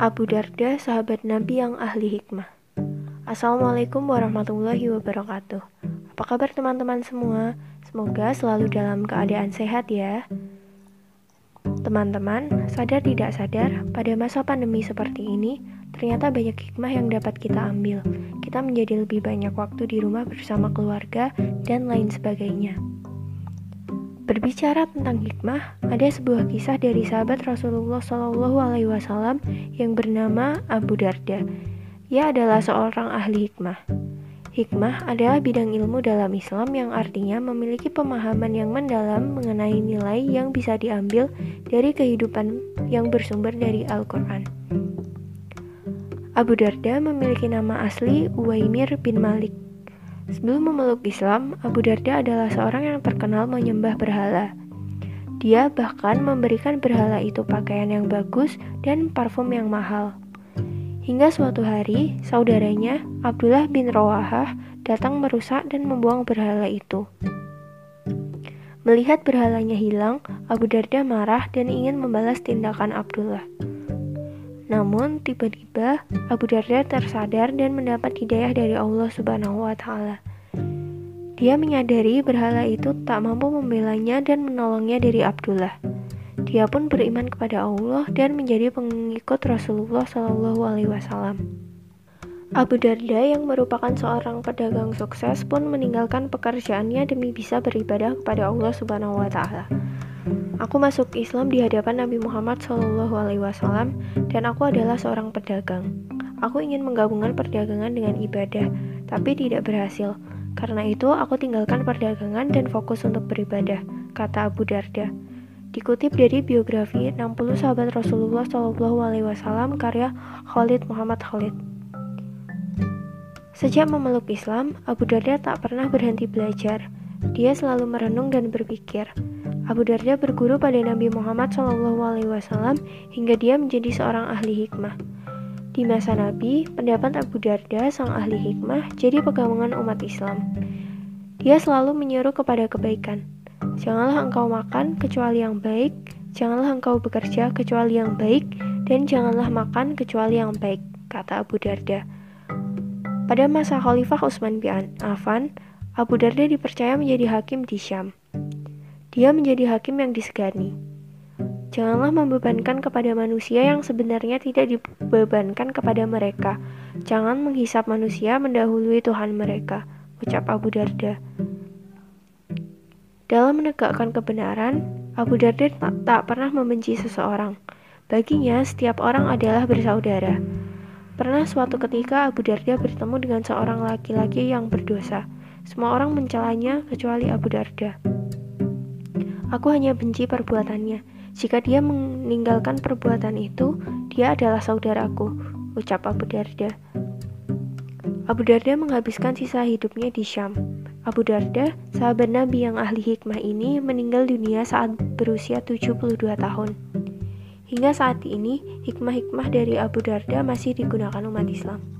Abu Darda, sahabat Nabi yang ahli hikmah. Assalamualaikum warahmatullahi wabarakatuh. Apa kabar teman-teman semua? Semoga selalu dalam keadaan sehat ya. Teman-teman, sadar tidak sadar, pada masa pandemi seperti ini, ternyata banyak hikmah yang dapat kita ambil. Kita menjadi lebih banyak waktu di rumah bersama keluarga dan lain sebagainya. Berbicara tentang hikmah, ada sebuah kisah dari sahabat Rasulullah Shallallahu Alaihi Wasallam yang bernama Abu Darda. Ia adalah seorang ahli hikmah. Hikmah adalah bidang ilmu dalam Islam yang artinya memiliki pemahaman yang mendalam mengenai nilai yang bisa diambil dari kehidupan yang bersumber dari Al-Quran. Abu Darda memiliki nama asli Uwaimir bin Malik Sebelum memeluk Islam, Abu Darda adalah seorang yang terkenal menyembah berhala. Dia bahkan memberikan berhala itu pakaian yang bagus dan parfum yang mahal. Hingga suatu hari, saudaranya, Abdullah bin Rawahah, datang merusak dan membuang berhala itu. Melihat berhalanya hilang, Abu Darda marah dan ingin membalas tindakan Abdullah. Namun, tiba-tiba Abu Darda tersadar dan mendapat hidayah dari Allah Subhanahu wa Ta'ala. Dia menyadari berhala itu tak mampu membelanya dan menolongnya dari Abdullah. Dia pun beriman kepada Allah dan menjadi pengikut Rasulullah Shallallahu Alaihi Wasallam. Abu Darda yang merupakan seorang pedagang sukses pun meninggalkan pekerjaannya demi bisa beribadah kepada Allah Subhanahu wa taala. Aku masuk Islam di hadapan Nabi Muhammad Wasallam dan aku adalah seorang pedagang. Aku ingin menggabungkan perdagangan dengan ibadah, tapi tidak berhasil. Karena itu, aku tinggalkan perdagangan dan fokus untuk beribadah, kata Abu Darda. Dikutip dari biografi 60 sahabat Rasulullah Wasallam karya Khalid Muhammad Khalid. Sejak memeluk Islam, Abu Darda tak pernah berhenti belajar. Dia selalu merenung dan berpikir, Abu Darda berguru pada Nabi Muhammad SAW hingga dia menjadi seorang ahli hikmah. Di masa Nabi, pendapat Abu Darda, sang ahli hikmah, jadi pegangan umat Islam. Dia selalu menyeru kepada kebaikan. Janganlah engkau makan kecuali yang baik, janganlah engkau bekerja kecuali yang baik, dan janganlah makan kecuali yang baik, kata Abu Darda. Pada masa Khalifah Utsman bin Affan, Abu Darda dipercaya menjadi hakim di Syam. Dia menjadi hakim yang disegani. Janganlah membebankan kepada manusia yang sebenarnya tidak dibebankan kepada mereka. Jangan menghisap manusia mendahului Tuhan mereka, ucap Abu Darda. Dalam menegakkan kebenaran, Abu Darda tak, pernah membenci seseorang. Baginya, setiap orang adalah bersaudara. Pernah suatu ketika Abu Darda bertemu dengan seorang laki-laki yang berdosa. Semua orang mencelanya kecuali Abu Darda. Aku hanya benci perbuatannya. Jika dia meninggalkan perbuatan itu, dia adalah saudaraku, ucap Abu Darda. Abu Darda menghabiskan sisa hidupnya di Syam. Abu Darda, sahabat Nabi yang ahli hikmah ini, meninggal dunia saat berusia 72 tahun. Hingga saat ini, hikmah-hikmah dari Abu Darda masih digunakan umat Islam.